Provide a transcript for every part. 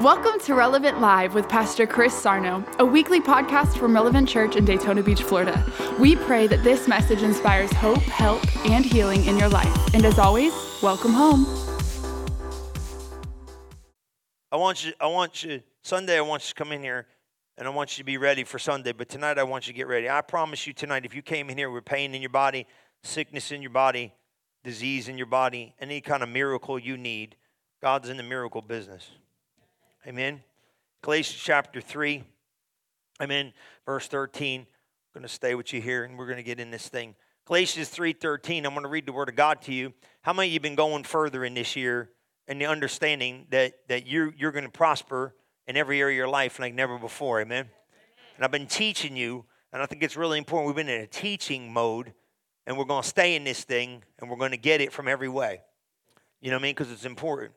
Welcome to Relevant Live with Pastor Chris Sarno, a weekly podcast from Relevant Church in Daytona Beach, Florida. We pray that this message inspires hope, help, and healing in your life. And as always, welcome home. I want you, I want you, Sunday, I want you to come in here and I want you to be ready for Sunday. But tonight, I want you to get ready. I promise you tonight, if you came in here with pain in your body, sickness in your body, disease in your body, any kind of miracle you need, God's in the miracle business. Amen. Galatians chapter 3. Amen. Verse 13. I'm going to stay with you here and we're going to get in this thing. Galatians 3:13. I'm going to read the word of God to you. How many of you have been going further in this year and the understanding that that you're you're going to prosper in every area of your life like never before. Amen. And I've been teaching you, and I think it's really important. We've been in a teaching mode, and we're going to stay in this thing, and we're going to get it from every way. You know what I mean? Because it's important.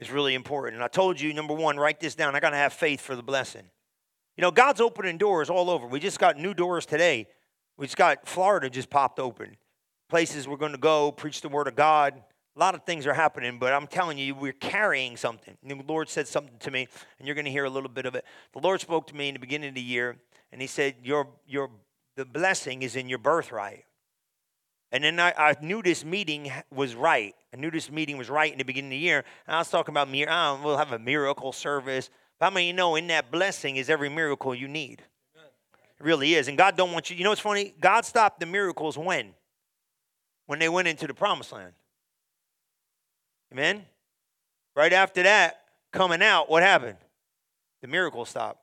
It's really important. And I told you, number one, write this down. I got to have faith for the blessing. You know, God's opening doors all over. We just got new doors today. We just got Florida just popped open. Places we're going to go, preach the word of God. A lot of things are happening, but I'm telling you, we're carrying something. And the Lord said something to me, and you're going to hear a little bit of it. The Lord spoke to me in the beginning of the year, and He said, "Your, your, the blessing is in your birthright." And then I, I, knew this meeting was right. I knew this meeting was right in the beginning of the year. And I was talking about, oh, we'll have a miracle service. But how many you know in that blessing is every miracle you need? It really is. And God don't want you. You know what's funny? God stopped the miracles when? When they went into the promised land. Amen? Right after that, coming out, what happened? The miracle stopped.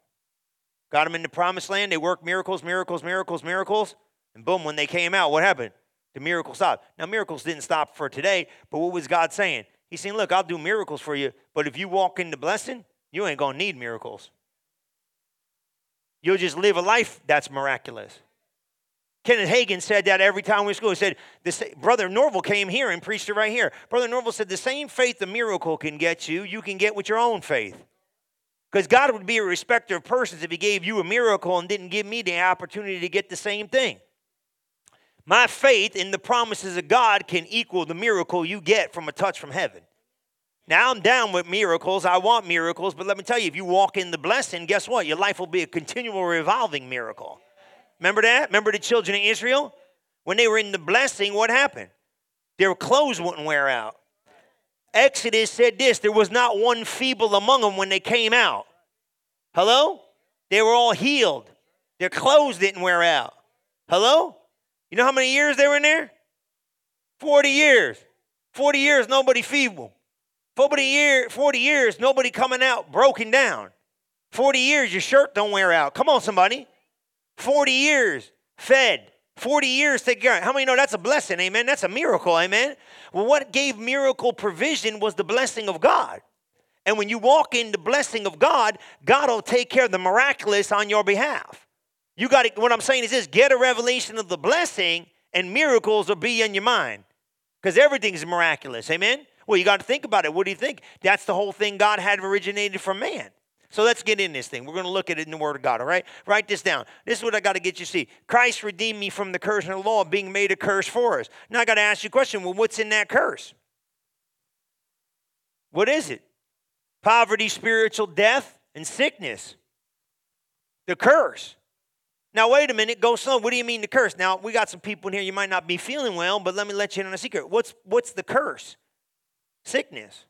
Got them in the promised land. They worked miracles, miracles, miracles, miracles. And boom, when they came out, what happened? The miracle stopped. Now, miracles didn't stop for today, but what was God saying? He's saying, Look, I'll do miracles for you, but if you walk into blessing, you ain't going to need miracles. You'll just live a life that's miraculous. Kenneth Hagin said that every time we school. He said, this, Brother Norvel came here and preached it right here. Brother Norvel said, The same faith a miracle can get you, you can get with your own faith. Because God would be a respecter of persons if He gave you a miracle and didn't give me the opportunity to get the same thing. My faith in the promises of God can equal the miracle you get from a touch from heaven. Now I'm down with miracles. I want miracles, but let me tell you, if you walk in the blessing, guess what? Your life will be a continual revolving miracle. Remember that? Remember the children of Israel? When they were in the blessing, what happened? Their clothes wouldn't wear out. Exodus said this there was not one feeble among them when they came out. Hello? They were all healed. Their clothes didn't wear out. Hello? You know how many years they were in there? 40 years. 40 years, nobody feeble. 40, year, 40 years, nobody coming out broken down. 40 years, your shirt don't wear out. Come on, somebody. 40 years fed, 40 years care of. How many know that's a blessing? Amen. That's a miracle. Amen. Well, what gave miracle provision was the blessing of God. And when you walk in the blessing of God, God will take care of the miraculous on your behalf. You got to, what I'm saying is this get a revelation of the blessing, and miracles will be in your mind because everything's miraculous. Amen. Well, you got to think about it. What do you think? That's the whole thing God had originated from man. So let's get in this thing. We're going to look at it in the Word of God, all right? Write this down. This is what I got to get you to see. Christ redeemed me from the curse of the law, being made a curse for us. Now I got to ask you a question well, what's in that curse? What is it? Poverty, spiritual death, and sickness. The curse. Now, wait a minute, go slow. What do you mean the curse? Now, we got some people in here, you might not be feeling well, but let me let you in on a secret. What's, what's the curse? Sickness.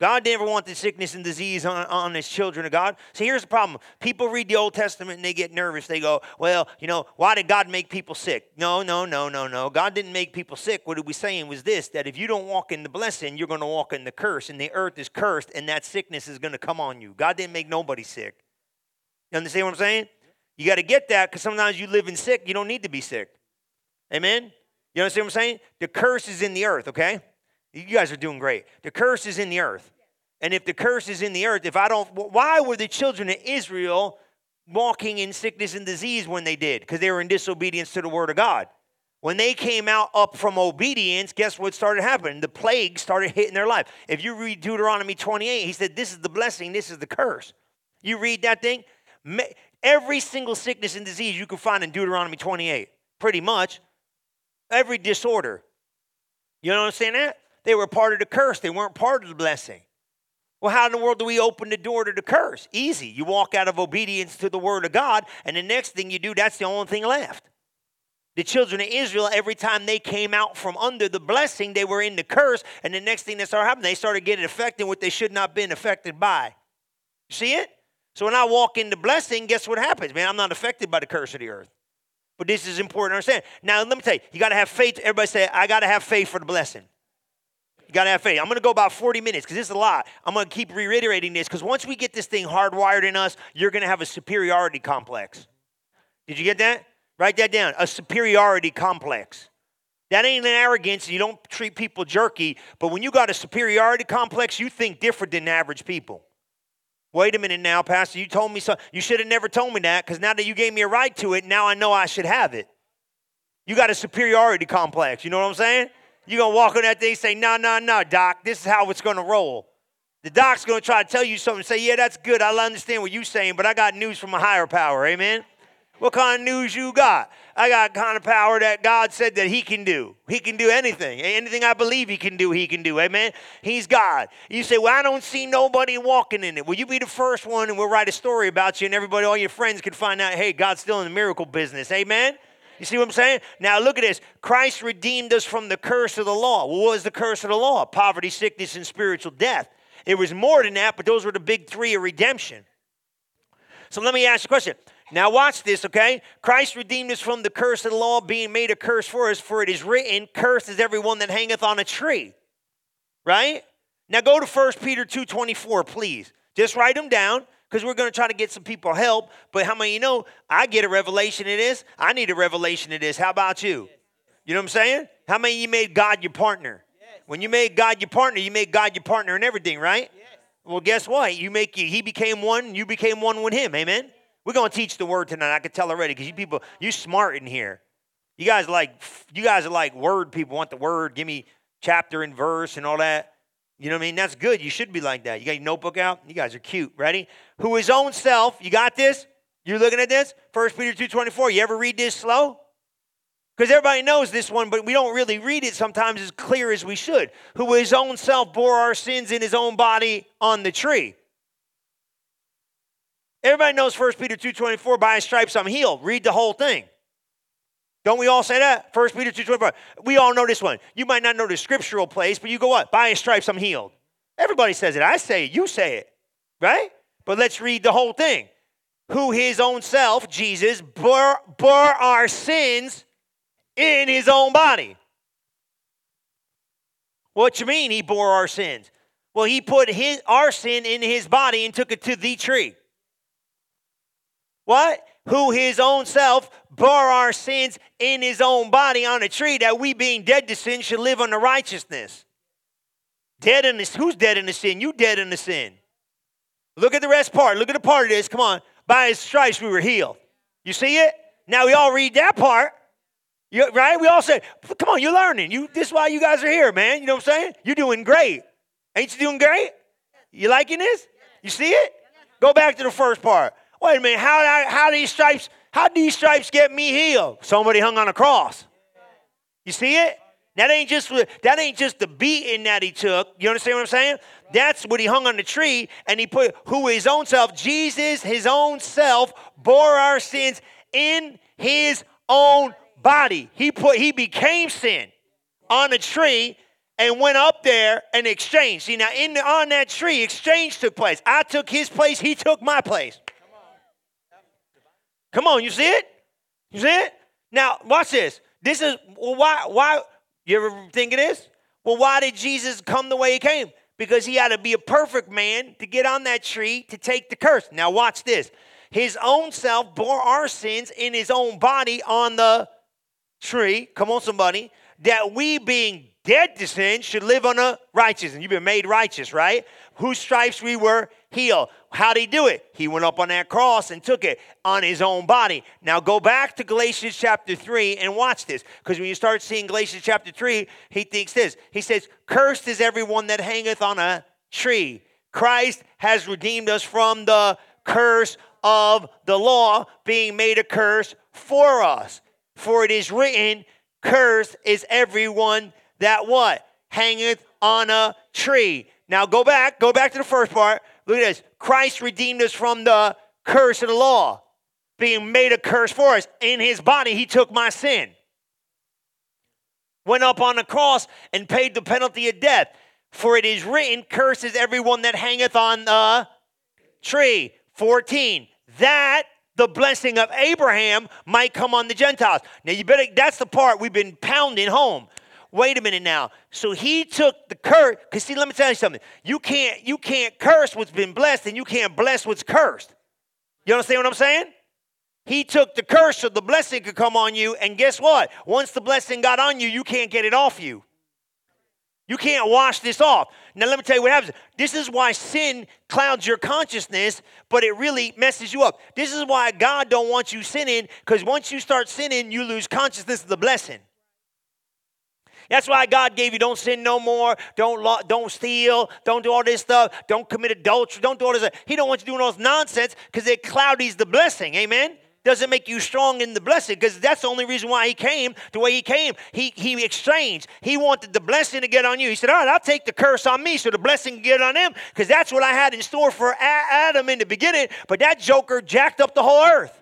God never wanted sickness and disease on, on his children of God. See, here's the problem. People read the Old Testament and they get nervous. They go, well, you know, why did God make people sick? No, no, no, no, no. God didn't make people sick. What he was saying was this that if you don't walk in the blessing, you're going to walk in the curse, and the earth is cursed, and that sickness is going to come on you. God didn't make nobody sick. You understand what I'm saying? You got to get that because sometimes you live in sick, you don't need to be sick. Amen? You understand what I'm saying? The curse is in the earth, okay? You guys are doing great. The curse is in the earth. And if the curse is in the earth, if I don't, why were the children of Israel walking in sickness and disease when they did? Because they were in disobedience to the word of God. When they came out up from obedience, guess what started happening? The plague started hitting their life. If you read Deuteronomy 28, he said, This is the blessing, this is the curse. You read that thing? Every single sickness and disease you can find in Deuteronomy 28, pretty much. Every disorder. You understand that? They were part of the curse, they weren't part of the blessing. Well, how in the world do we open the door to the curse? Easy. You walk out of obedience to the word of God, and the next thing you do, that's the only thing left. The children of Israel, every time they came out from under the blessing, they were in the curse, and the next thing that started happening, they started getting affected what they should not have been affected by. See it? So when I walk into blessing, guess what happens? Man, I'm not affected by the curse of the earth. But this is important to understand. Now, let me tell you, you got to have faith. Everybody say, I got to have faith for the blessing. You got to have faith. I'm going to go about 40 minutes because this is a lot. I'm going to keep reiterating this because once we get this thing hardwired in us, you're going to have a superiority complex. Did you get that? Write that down. A superiority complex. That ain't an arrogance. You don't treat people jerky. But when you got a superiority complex, you think different than average people. Wait a minute now, Pastor. You told me so. You should have never told me that because now that you gave me a right to it, now I know I should have it. You got a superiority complex. You know what I'm saying? You're going to walk on that thing and say, no, no, no, doc, this is how it's going to roll. The doc's going to try to tell you something, say, yeah, that's good. I understand what you're saying, but I got news from a higher power. Amen? What kind of news you got? I got kind of power that God said that He can do. He can do anything. Anything I believe He can do, He can do. Amen? He's God. You say, well, I don't see nobody walking in it. Will you be the first one and we'll write a story about you and everybody, all your friends can find out, hey, God's still in the miracle business. Amen? You see what I'm saying? Now look at this. Christ redeemed us from the curse of the law. Well, what was the curse of the law? Poverty, sickness, and spiritual death. It was more than that, but those were the big three of redemption. So let me ask you a question. Now watch this, okay? Christ redeemed us from the curse of the law, being made a curse for us, for it is written, Cursed is everyone that hangeth on a tree. Right? Now go to 1 Peter 2.24, please. Just write them down because we're going to try to get some people help. But how many you know I get a revelation of this? I need a revelation of this. How about you? You know what I'm saying? How many you made God your partner? When you made God your partner, you made God your partner in everything, right? Well, guess what? You make you, he became one, you became one with him. Amen. We're going to teach the word tonight. I can tell already because you people, you smart in here. You guys like you guys are like word people. Want the word? Give me chapter and verse and all that. You know what I mean? That's good. You should be like that. You got your notebook out? You guys are cute. Ready? Who his own self, you got this? You're looking at this? 1 Peter 2.24. You ever read this slow? Because everybody knows this one, but we don't really read it sometimes as clear as we should. Who his own self bore our sins in his own body on the tree. Everybody knows 1 Peter 2.24, by his stripes I'm healed. Read the whole thing. Don't we all say that? 1 Peter 2.24. We all know this one. You might not know the scriptural place, but you go what? By his stripes I'm healed. Everybody says it. I say it. You say it. Right? But let's read the whole thing. Who his own self, Jesus, bore, bore our sins in his own body. What you mean he bore our sins? Well, he put his, our sin in his body and took it to the tree. What? Who his own self bore our sins in his own body on a tree, that we being dead to sin should live unto righteousness. Dead in this, who's dead in the sin? You dead in the sin. Look at the rest part. Look at the part of this. Come on. By his stripes we were healed. You see it? Now we all read that part. You, right? We all say, come on, you're learning. You, this is why you guys are here, man. You know what I'm saying? You're doing great. Ain't you doing great? You liking this? You see it? Go back to the first part. Wait a minute. How, how these stripes how these stripes get me healed? Somebody hung on a cross. You see it? That ain't just that ain't just the beating that he took. You understand what I'm saying? That's what he hung on the tree, and he put who his own self, Jesus, his own self, bore our sins in his own body. He put he became sin on a tree and went up there and exchanged. See now in the, on that tree, exchange took place. I took his place, he took my place. Come on, you see it? You see it? Now, watch this. This is well, why why you ever think of this? Well, why did Jesus come the way he came? Because he had to be a perfect man to get on that tree to take the curse. Now, watch this. His own self bore our sins in his own body on the tree. Come on, somebody. That we, being dead to sin, should live on a righteous. And you've been made righteous, right? Whose stripes we were healed. How'd he do it? He went up on that cross and took it on his own body. Now go back to Galatians chapter 3 and watch this. Because when you start seeing Galatians chapter 3, he thinks this. He says, Cursed is everyone that hangeth on a tree. Christ has redeemed us from the curse of the law, being made a curse for us. For it is written, Cursed is everyone that what? Hangeth on a tree. Now go back, go back to the first part. Look at this. Christ redeemed us from the curse of the law, being made a curse for us. In his body, he took my sin. Went up on the cross and paid the penalty of death. For it is written, curses everyone that hangeth on the tree. 14. That the blessing of Abraham might come on the Gentiles. Now you better that's the part we've been pounding home. Wait a minute now. So he took the curse, because see, let me tell you something. You can't you can't curse what's been blessed, and you can't bless what's cursed. You understand what I'm saying? He took the curse so the blessing could come on you, and guess what? Once the blessing got on you, you can't get it off you. You can't wash this off. Now, let me tell you what happens. This is why sin clouds your consciousness, but it really messes you up. This is why God don't want you sinning, because once you start sinning, you lose consciousness of the blessing. That's why God gave you don't sin no more, don't don't steal, don't do all this stuff, don't commit adultery, don't do all this. He don't want you doing all this nonsense because it cloudies the blessing. Amen doesn't make you strong in the blessing because that's the only reason why he came the way he came. He, he exchanged. He wanted the blessing to get on you. He said, All right, I'll take the curse on me so the blessing can get on him because that's what I had in store for Adam in the beginning. But that joker jacked up the whole earth.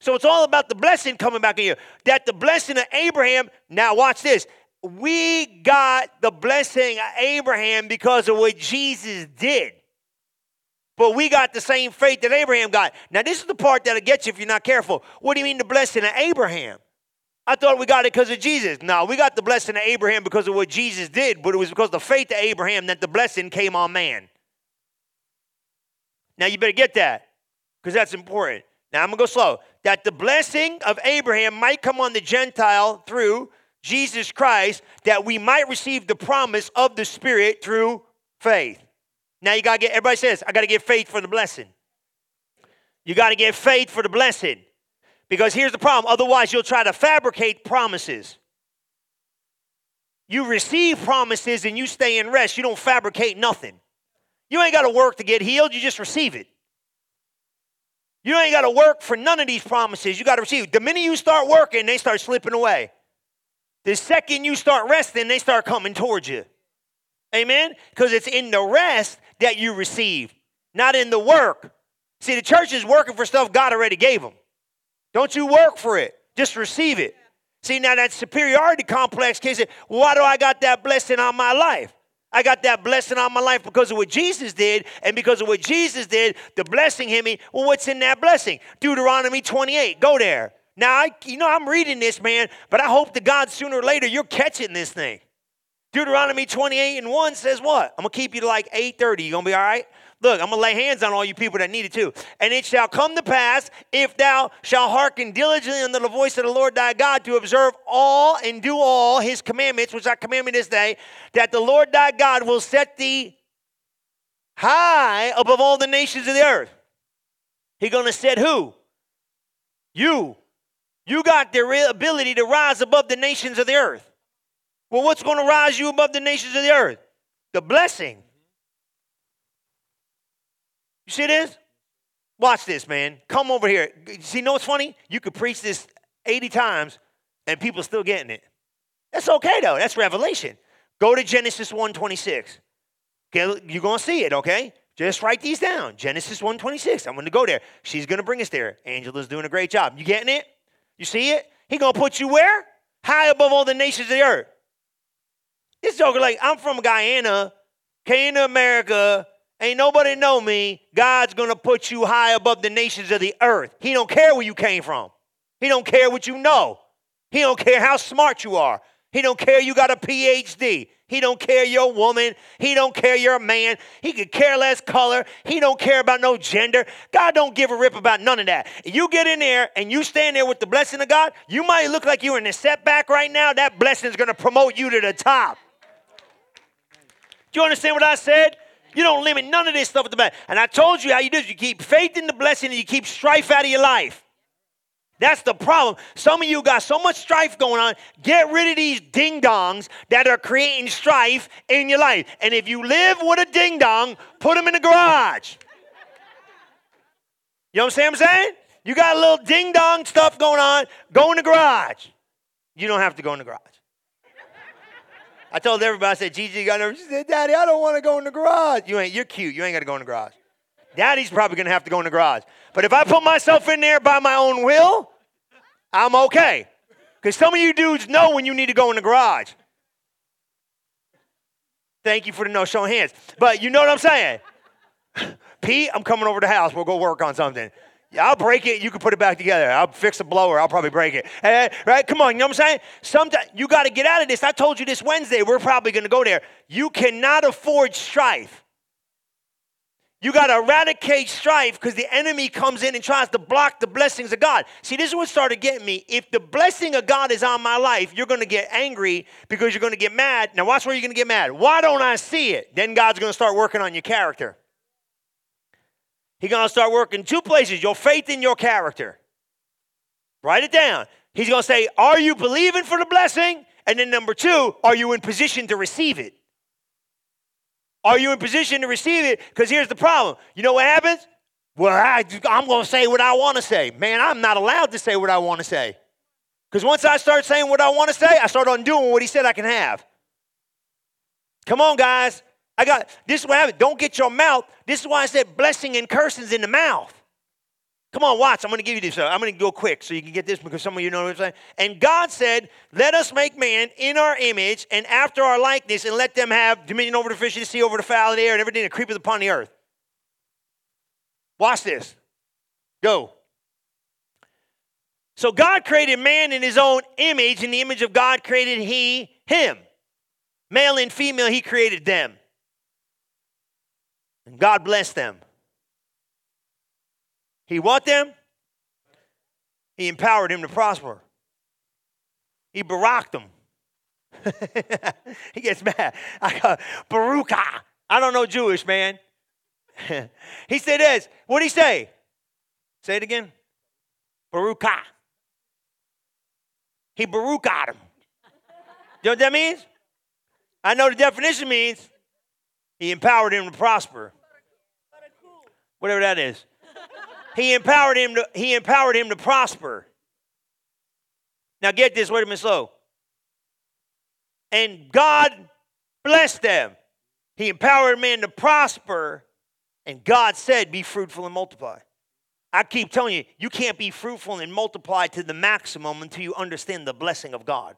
So it's all about the blessing coming back in you. That the blessing of Abraham, now watch this. We got the blessing of Abraham because of what Jesus did. But we got the same faith that Abraham got. Now, this is the part that'll get you if you're not careful. What do you mean the blessing of Abraham? I thought we got it because of Jesus. No, we got the blessing of Abraham because of what Jesus did, but it was because of the faith of Abraham that the blessing came on man. Now, you better get that because that's important. Now, I'm going to go slow. That the blessing of Abraham might come on the Gentile through Jesus Christ, that we might receive the promise of the Spirit through faith. Now you got to get, everybody says, I got to get faith for the blessing. You got to get faith for the blessing. Because here's the problem otherwise, you'll try to fabricate promises. You receive promises and you stay in rest. You don't fabricate nothing. You ain't got to work to get healed, you just receive it. You ain't got to work for none of these promises. You got to receive. The minute you start working, they start slipping away. The second you start resting, they start coming towards you. Amen? Because it's in the rest that you receive, not in the work. See, the church is working for stuff God already gave them. Don't you work for it, just receive it. See, now that superiority complex case, why do I got that blessing on my life? I got that blessing on my life because of what Jesus did, and because of what Jesus did, the blessing hit me. Well, what's in that blessing? Deuteronomy 28. Go there. Now, I, you know, I'm reading this, man, but I hope to God sooner or later you're catching this thing. Deuteronomy 28 and 1 says what? I'm going to keep you to like 8.30. You going to be all right? Look, I'm going to lay hands on all you people that need it too. And it shall come to pass, if thou shalt hearken diligently unto the voice of the Lord thy God, to observe all and do all his commandments, which I command this day, that the Lord thy God will set thee high above all the nations of the earth. He going to set who? You. You got the ability to rise above the nations of the earth. Well, what's going to rise you above the nations of the earth? The blessing. You see this? Watch this, man. Come over here. See, know what's funny? You could preach this 80 times and people still getting it. That's okay though. That's revelation. Go to Genesis 1:26. Okay, you're gonna see it, okay? Just write these down. Genesis 1:26. I'm gonna go there. She's gonna bring us there. Angela's doing a great job. You getting it? You see it? He gonna put you where? High above all the nations of the earth. This joker like, I'm from Guyana, came to America, ain't nobody know me. God's gonna put you high above the nations of the earth. He don't care where you came from. He don't care what you know. He don't care how smart you are. He don't care you got a PhD. He don't care you're a woman. He don't care you're a man. He could care less color. He don't care about no gender. God don't give a rip about none of that. You get in there and you stand there with the blessing of God, you might look like you're in a setback right now. That blessing is going to promote you to the top. Do you understand what I said? You don't limit none of this stuff at the back. And I told you how you do it. You keep faith in the blessing and you keep strife out of your life. That's the problem. Some of you got so much strife going on. Get rid of these ding dongs that are creating strife in your life. And if you live with a ding dong, put them in the garage. You know what I'm saying? You got a little ding dong stuff going on, go in the garage. You don't have to go in the garage. I told everybody, I said, Gigi got nervous. She said, Daddy, I don't want to go in the garage. You ain't, you're cute. You ain't got to go in the garage. Daddy's probably going to have to go in the garage. But if I put myself in there by my own will, I'm okay. Because some of you dudes know when you need to go in the garage. Thank you for the no showing hands. But you know what I'm saying? Pete, I'm coming over to the house. We'll go work on something. I'll break it. You can put it back together. I'll fix the blower. I'll probably break it. Hey, right? Come on. You know what I'm saying? Sometimes you got to get out of this. I told you this Wednesday. We're probably going to go there. You cannot afford strife. You got to eradicate strife because the enemy comes in and tries to block the blessings of God. See, this is what started getting me. If the blessing of God is on my life, you're going to get angry because you're going to get mad. Now, watch where you're going to get mad. Why don't I see it? Then God's going to start working on your character. He's going to start working two places your faith and your character. Write it down. He's going to say, Are you believing for the blessing? And then number two, are you in position to receive it? Are you in position to receive it? Because here's the problem. You know what happens? Well, I, am going to say what I want to say. Man, I'm not allowed to say what I want to say. Because once I start saying what I want to say, I start undoing what he said I can have. Come on, guys. I got this is what happened. Don't get your mouth. This is why I said blessing and cursings in the mouth. Come on, watch. I'm going to give you this. Uh, I'm going to go quick so you can get this because some of you know what I'm saying. And God said, Let us make man in our image and after our likeness, and let them have dominion over the fish of the sea, over the fowl of the air, and everything that creepeth upon the earth. Watch this. Go. So God created man in his own image. In the image of God created he him. Male and female, he created them. And God blessed them. He what them? He empowered him to prosper. He baraked them. he gets mad. I go, Baruka. I don't know Jewish, man. he said this. What did he say? Say it again. Baruka. He barukat him. You know what that means? I know the definition means he empowered him to prosper. Whatever that is. He empowered him to, he empowered him to prosper. Now get this, wait a minute slow. And God blessed them. He empowered man to prosper, and God said, Be fruitful and multiply. I keep telling you, you can't be fruitful and multiply to the maximum until you understand the blessing of God.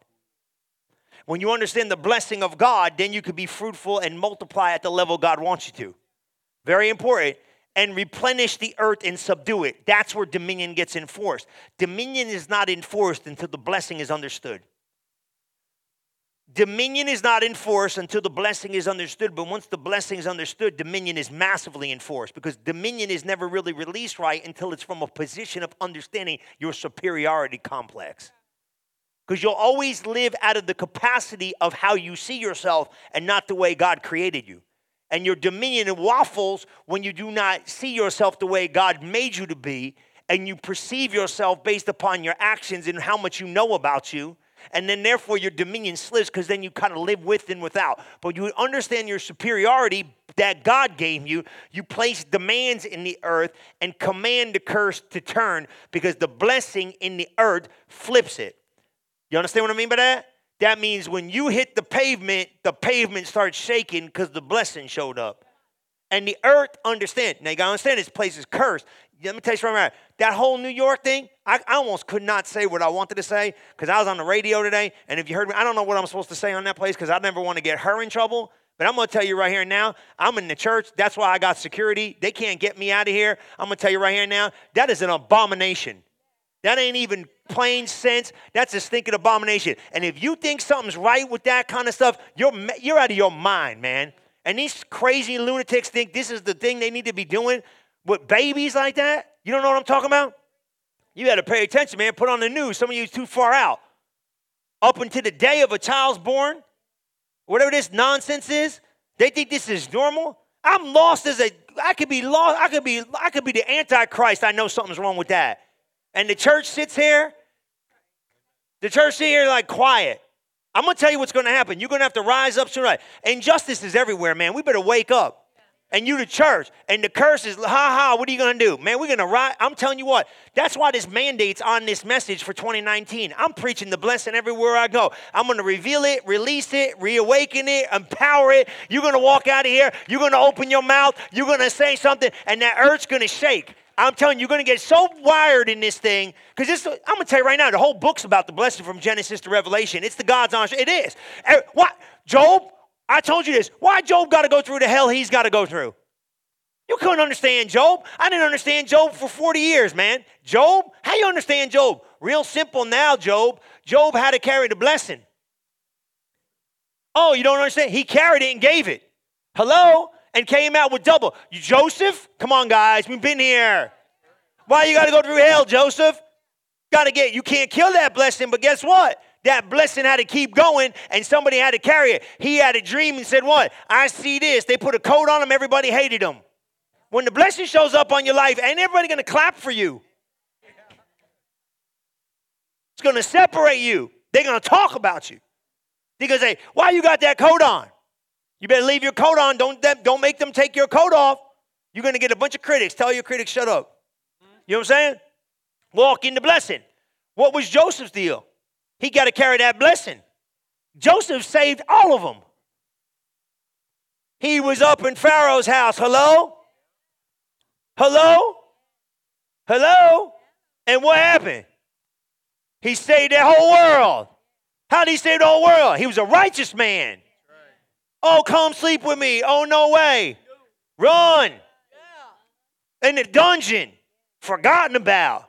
When you understand the blessing of God, then you can be fruitful and multiply at the level God wants you to. Very important and replenish the earth and subdue it. That's where dominion gets enforced. Dominion is not enforced until the blessing is understood. Dominion is not enforced until the blessing is understood, but once the blessing is understood, dominion is massively enforced because dominion is never really released right until it's from a position of understanding your superiority complex. Because you'll always live out of the capacity of how you see yourself and not the way God created you and your dominion waffles when you do not see yourself the way God made you to be, and you perceive yourself based upon your actions and how much you know about you. And then, therefore, your dominion slips because then you kind of live with and without. But you understand your superiority that God gave you. You place demands in the earth and command the curse to turn because the blessing in the earth flips it. You understand what I mean by that? That means when you hit the pavement, the pavement starts shaking because the blessing showed up. And the earth understand. Now you gotta understand this place is cursed. Let me tell you something right. Now. That whole New York thing, I, I almost could not say what I wanted to say because I was on the radio today. And if you heard me, I don't know what I'm supposed to say on that place because I never want to get her in trouble. But I'm going to tell you right here now, I'm in the church. That's why I got security. They can't get me out of here. I'm going to tell you right here now, that is an abomination. That ain't even plain sense. That's a stinking abomination. And if you think something's right with that kind of stuff, you're, you're out of your mind, man. And these crazy lunatics think this is the thing they need to be doing with babies like that. You don't know what I'm talking about? You got to pay attention, man. Put on the news. Some of you too far out. Up until the day of a child's born, whatever this nonsense is, they think this is normal. I'm lost as a. I could be lost. I could be. I could be the antichrist. I know something's wrong with that. And the church sits here. The church sits here like quiet. I'm gonna tell you what's gonna happen. You're gonna have to rise up sooner. Injustice is everywhere, man. We better wake up. and you the church, and the curse is, ha ha, what are you gonna do? Man, we're gonna ride. I'm telling you what, that's why this mandate's on this message for 2019. I'm preaching the blessing everywhere I go. I'm gonna reveal it, release it, reawaken it, empower it. You're gonna walk out of here, you're gonna open your mouth, you're gonna say something, and that earth's gonna shake. I'm telling you, you're gonna get so wired in this thing, because this I'm gonna tell you right now, the whole book's about the blessing from Genesis to Revelation. It's the God's honor. It is. Eh, what? Job, I told you this. Why Job got to go through the hell he's got to go through? You couldn't understand Job. I didn't understand Job for 40 years, man. Job? How you understand Job? Real simple now, Job. Job had to carry the blessing. Oh, you don't understand? He carried it and gave it. Hello? And came out with double. Joseph? Come on, guys. We've been here. Why you got to go through hell, Joseph? Got to get, you can't kill that blessing, but guess what? that blessing had to keep going and somebody had to carry it. He had a dream and said, What? I see this. They put a coat on him, everybody hated him. When the blessing shows up on your life, ain't everybody gonna clap for you? It's gonna separate you. They're gonna talk about you. They're gonna say, Why you got that coat on? You better leave your coat on. Don't, don't make them take your coat off. You're gonna get a bunch of critics. Tell your critics, shut up. You know what I'm saying? Walk in the blessing. What was Joseph's deal? He got to carry that blessing. Joseph saved all of them. He was up in Pharaoh's house. Hello? Hello? Hello? And what happened? He saved the whole world. How did he save the whole world? He was a righteous man. Oh, come sleep with me. Oh, no way. Run. In the dungeon. Forgotten about.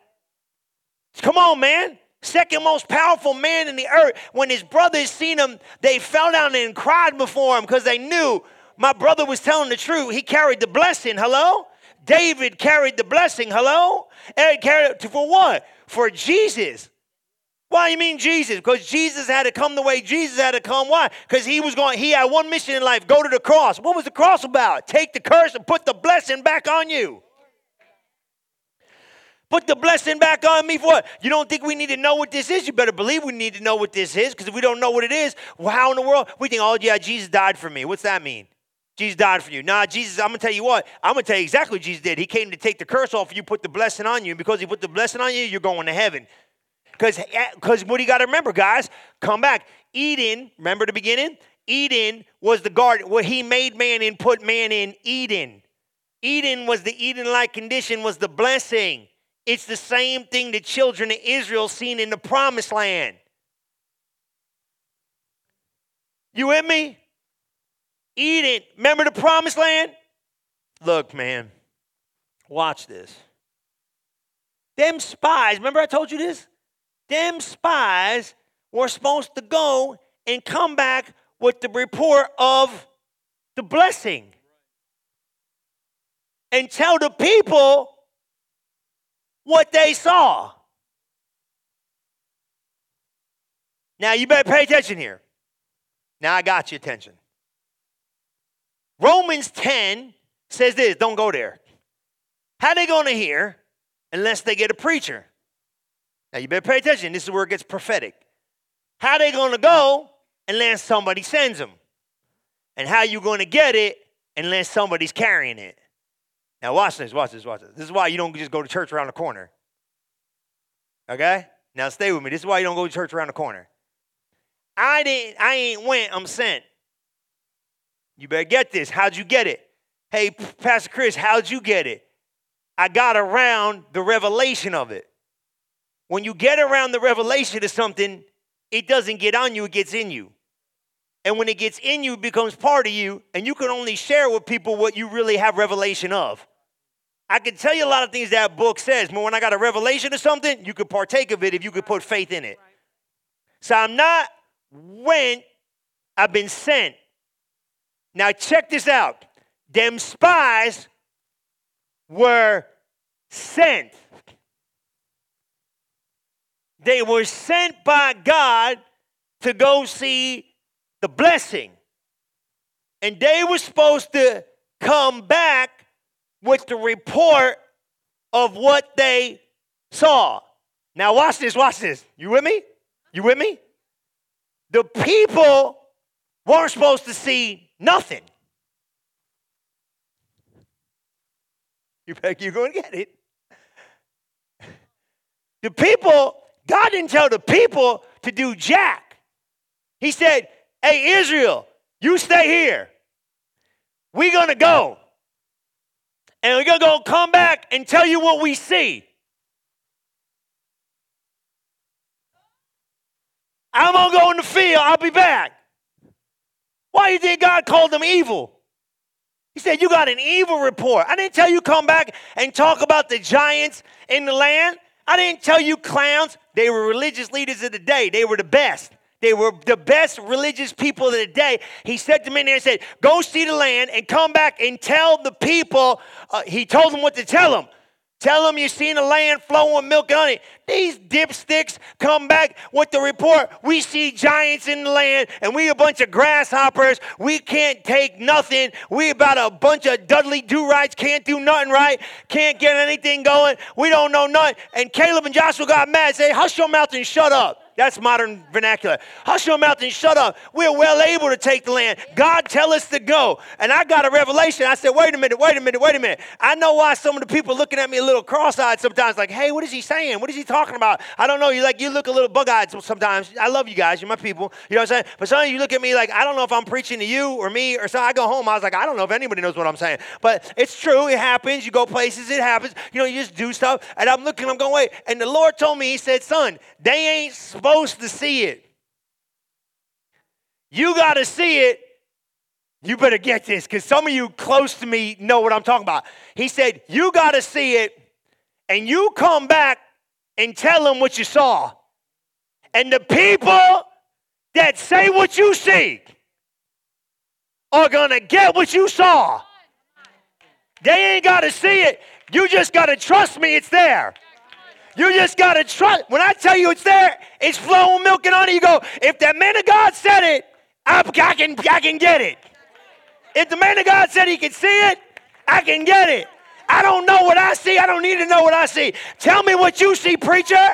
Come on, man second most powerful man in the earth. When his brothers seen him, they fell down and cried before him because they knew my brother was telling the truth. He carried the blessing. Hello? David carried the blessing. Hello? Eric carried it for what? For Jesus. Why do you mean Jesus? Because Jesus had to come the way Jesus had to come. Why? Because he was going, he had one mission in life, go to the cross. What was the cross about? Take the curse and put the blessing back on you. Put the blessing back on me for what? You don't think we need to know what this is? You better believe we need to know what this is because if we don't know what it is, well, how in the world? We think, oh, yeah, Jesus died for me. What's that mean? Jesus died for you. Nah, Jesus, I'm to tell you what. I'm to tell you exactly what Jesus did. He came to take the curse off you, put the blessing on you. And because he put the blessing on you, you're going to heaven. Because eh, what do you got to remember, guys? Come back. Eden, remember the beginning? Eden was the garden where he made man and put man in Eden. Eden was the Eden like condition, was the blessing. It's the same thing the children of Israel seen in the promised land. You with me? Eden. Remember the promised land? Look, man, watch this. Them spies, remember I told you this? Them spies were supposed to go and come back with the report of the blessing and tell the people what they saw. Now you better pay attention here. Now I got your attention. Romans 10 says this don't go there. How they going to hear unless they get a preacher? Now you better pay attention. This is where it gets prophetic. How they to go unless somebody sends them? And how you to get it unless somebody's carrying it? Now, watch this, watch this, watch this. This is why you don't just go to church around the corner. Okay? Now, stay with me. This is why you don't go to church around the corner. I didn't, I ain't went, I'm sent. You better get this. How'd you get it? Hey, Pastor Chris, how'd you get it? I got around the revelation of it. When you get around the revelation of something, it doesn't get on you, it gets in you. And when it gets in you, it becomes part of you, and you can only share with people what you really have revelation of. I can tell you a lot of things that book says, but when I got a revelation of something, you could partake of it if you could put faith in it. So I'm not went, I've been sent. Now check this out. Them spies were sent. They were sent by God to go see the blessing. And they were supposed to come back with the report of what they saw. Now, watch this, watch this. You with me? You with me? The people weren't supposed to see nothing. You you're going to get it. The people, God didn't tell the people to do jack. He said, Hey, Israel, you stay here. We're going to go. And we're going to go come back and tell you what we see. I'm going to go in the field. I'll be back. Why you think God called them evil? He said, You got an evil report. I didn't tell you come back and talk about the giants in the land. I didn't tell you clowns. They were religious leaders of the day, they were the best. They were the best religious people of the day. He said to me there and said, Go see the land and come back and tell the people. Uh, he told them what to tell them. Tell them you've seen the land flowing with milk and honey. These dipsticks come back with the report. We see giants in the land and we a bunch of grasshoppers. We can't take nothing. We about a bunch of Dudley do-rights, can't do nothing right, can't get anything going. We don't know nothing. And Caleb and Joshua got mad said, hush your mouth and shut up. That's modern vernacular. Hush your mouth and shut up. We're well able to take the land. God tell us to go. And I got a revelation. I said, wait a minute, wait a minute, wait a minute. I know why some of the people looking at me a little cross-eyed sometimes, like, hey, what is he saying? What is he talking about? I don't know. You like you look a little bug-eyed sometimes. I love you guys. You're my people. You know what I'm saying? But some of you look at me like, I don't know if I'm preaching to you or me or so. I go home. I was like, I don't know if anybody knows what I'm saying. But it's true. It happens. You go places. It happens. You know, you just do stuff. And I'm looking. I'm going, wait. And the Lord told me, He said, son, they ain't supposed to see it. You got to see it. You better get this because some of you close to me know what I'm talking about. He said, You got to see it, and you come back and tell them what you saw. And the people that say what you see are going to get what you saw. They ain't got to see it. You just got to trust me, it's there. You just got to trust. When I tell you it's there, it's flowing milk and honey. You go, if that man of God said it, I, I, can, I can get it. If the man of God said he could see it, I can get it. I don't know what I see. I don't need to know what I see. Tell me what you see, preacher.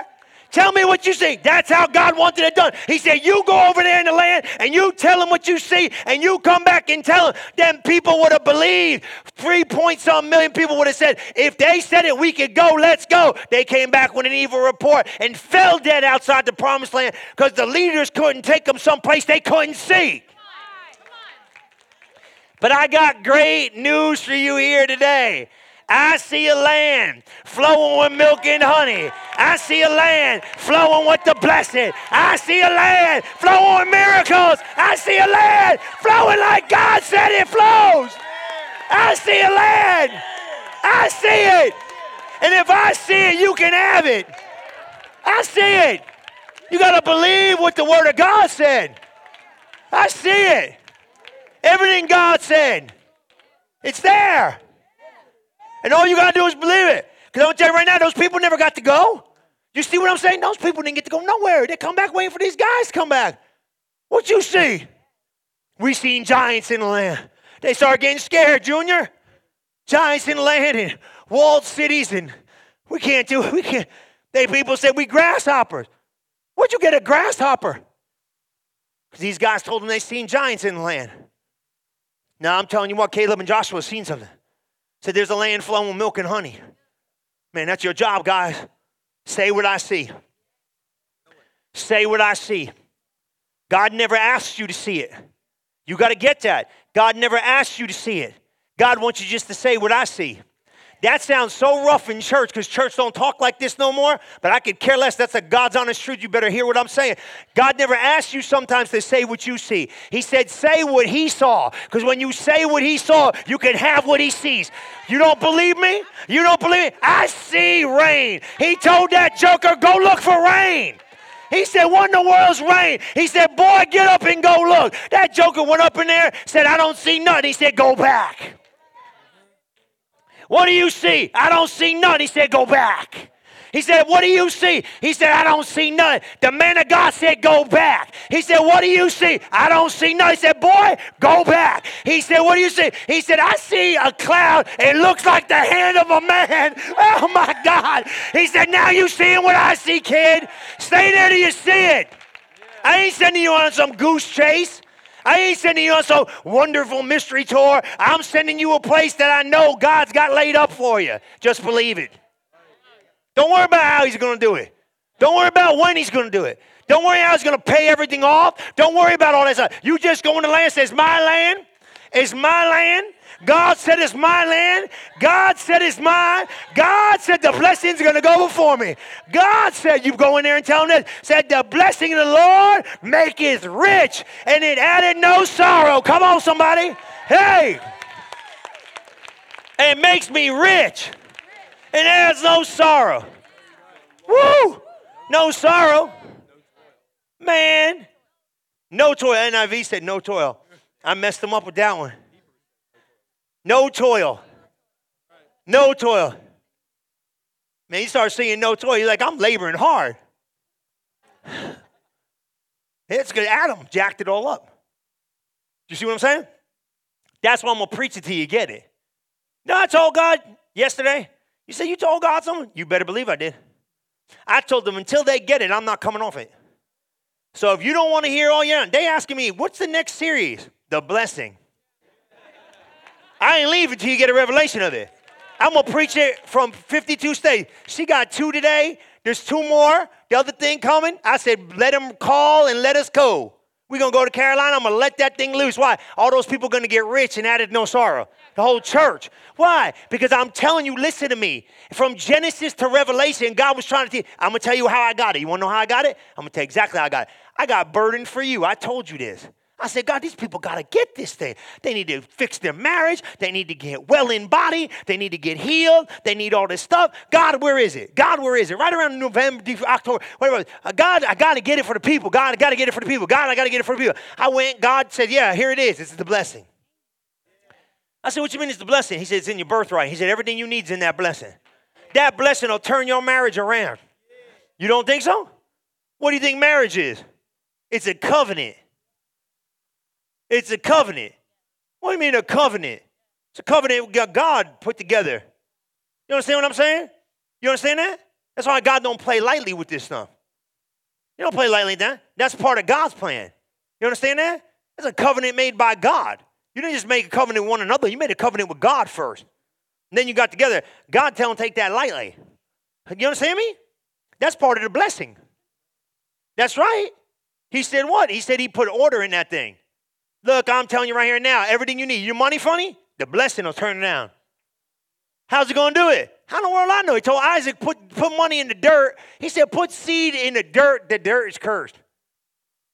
Tell me what you see. That's how God wanted it done. He said, You go over there in the land and you tell them what you see, and you come back and tell them. Then people would have believed. Three point some million people would have said, If they said it, we could go, let's go. They came back with an evil report and fell dead outside the promised land because the leaders couldn't take them someplace they couldn't see. But I got great news for you here today. I see a land flowing with milk and honey. I see a land flowing with the blessed. I see a land flowing with miracles. I see a land flowing like God said it flows. I see a land. I see it. And if I see it, you can have it. I see it. You got to believe what the Word of God said. I see it. Everything God said, it's there. And all you got to do is believe it. Because I'm going to tell you right now, those people never got to go. You see what I'm saying? Those people didn't get to go nowhere. They come back waiting for these guys to come back. What you see? We seen giants in the land. They start getting scared, Junior. Giants in the land and walled cities, and we can't do it. We can't. They people said we grasshoppers. Where'd you get a grasshopper? Because these guys told them they seen giants in the land. Now I'm telling you what, Caleb and Joshua seen something. Said there's a land flowing with milk and honey. Man, that's your job, guys. Say what I see. Say what I see. God never asked you to see it. You got to get that. God never asked you to see it. God wants you just to say what I see. That sounds so rough in church because church don't talk like this no more, but I could care less. That's a God's honest truth. You better hear what I'm saying. God never asked you sometimes to say what you see. He said, say what he saw. Because when you say what he saw, you can have what he sees. You don't believe me? You don't believe me? I see rain. He told that joker, go look for rain. He said, What in the world's rain? He said, Boy, get up and go look. That joker went up in there, said, I don't see nothing. He said, Go back. What do you see? I don't see none. He said, Go back. He said, What do you see? He said, I don't see none. The man of God said, Go back. He said, What do you see? I don't see none. He said, Boy, go back. He said, What do you see? He said, I see a cloud. It looks like the hand of a man. Oh my God. He said, Now you seeing what I see, kid. Stay there till you see it. I ain't sending you on some goose chase. I ain't sending you on some wonderful mystery tour. I'm sending you a place that I know God's got laid up for you. Just believe it. Don't worry about how he's going to do it. Don't worry about when he's going to do it. Don't worry how he's going to pay everything off. Don't worry about all that stuff. You just go in the land says, My land is my land. God said it's my land. God said it's mine. God said the blessings are going to go before me. God said, you go in there and tell them this, said the blessing of the Lord maketh rich and it added no sorrow. Come on, somebody. Hey. It makes me rich and adds no sorrow. Woo! No sorrow. Man. No toil. NIV said no toil. I messed them up with that one. No toil. No toil. Man, you start seeing no toil. You're like, I'm laboring hard. It's good. Adam jacked it all up. You see what I'm saying? That's why I'm gonna preach it till you get it. No, I told God yesterday. You said you told God something? You better believe I did. I told them until they get it, I'm not coming off it. So if you don't want to hear all year, they asking me, what's the next series? The blessing. I ain't leaving until you get a revelation of it. I'm gonna preach it from 52 states. She got two today. There's two more. The other thing coming. I said, let them call and let us go. We're gonna go to Carolina. I'm gonna let that thing loose. Why? All those people gonna get rich and added no sorrow. The whole church. Why? Because I'm telling you, listen to me. From Genesis to Revelation, God was trying to teach. I'm gonna tell you how I got it. You wanna know how I got it? I'm gonna tell you exactly how I got it. I got burdened for you. I told you this. I said, God, these people got to get this thing. They need to fix their marriage. They need to get well in body. They need to get healed. They need all this stuff. God, where is it? God, where is it? Right around November, October, whatever. Uh, God, I got to get it for the people. God, I got to get it for the people. God, I got to get it for the people. I went, God said, Yeah, here it is. This is the blessing. I said, What you mean it's the blessing? He said, It's in your birthright. He said, Everything you need is in that blessing. That blessing will turn your marriage around. You don't think so? What do you think marriage is? It's a covenant. It's a covenant. What do you mean a covenant? It's a covenant God put together. You understand what I'm saying? You understand that? That's why God don't play lightly with this stuff. You don't play lightly that. That's part of God's plan. You understand that? It's a covenant made by God. You didn't just make a covenant with one another. You made a covenant with God first. And then you got together. God tell them take that lightly. You understand me? That's part of the blessing. That's right. He said what? He said he put order in that thing. Look, I'm telling you right here now, everything you need. Your money funny? The blessing will turn it down. How's he going to do it? How in the world I know? He told Isaac, put, put money in the dirt. He said, put seed in the dirt. The dirt is cursed.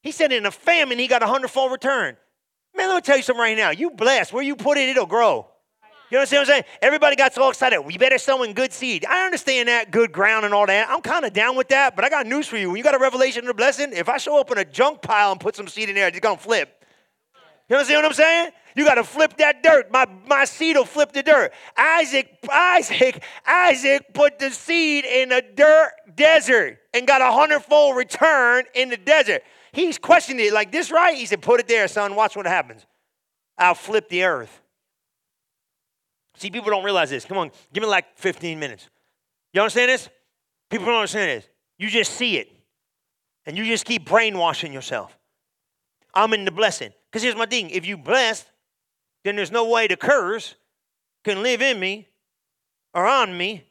He said, in a famine, he got a hundredfold return. Man, let me tell you something right now. You blessed. Where you put it, it'll grow. You understand what I'm saying? Everybody got so excited. We better sow in good seed. I understand that, good ground and all that. I'm kind of down with that, but I got news for you. When you got a revelation of a blessing, if I show up in a junk pile and put some seed in there, it's going to flip. You understand what I'm saying? You got to flip that dirt. My, my seed will flip the dirt. Isaac, Isaac, Isaac put the seed in a dirt desert and got a hundredfold return in the desert. He's questioning it like this, right? He said, Put it there, son. Watch what happens. I'll flip the earth. See, people don't realize this. Come on, give me like 15 minutes. You understand this? People don't understand this. You just see it, and you just keep brainwashing yourself. I'm in the blessing. Because here's my thing if you blessed, then there's no way the curse can live in me or on me.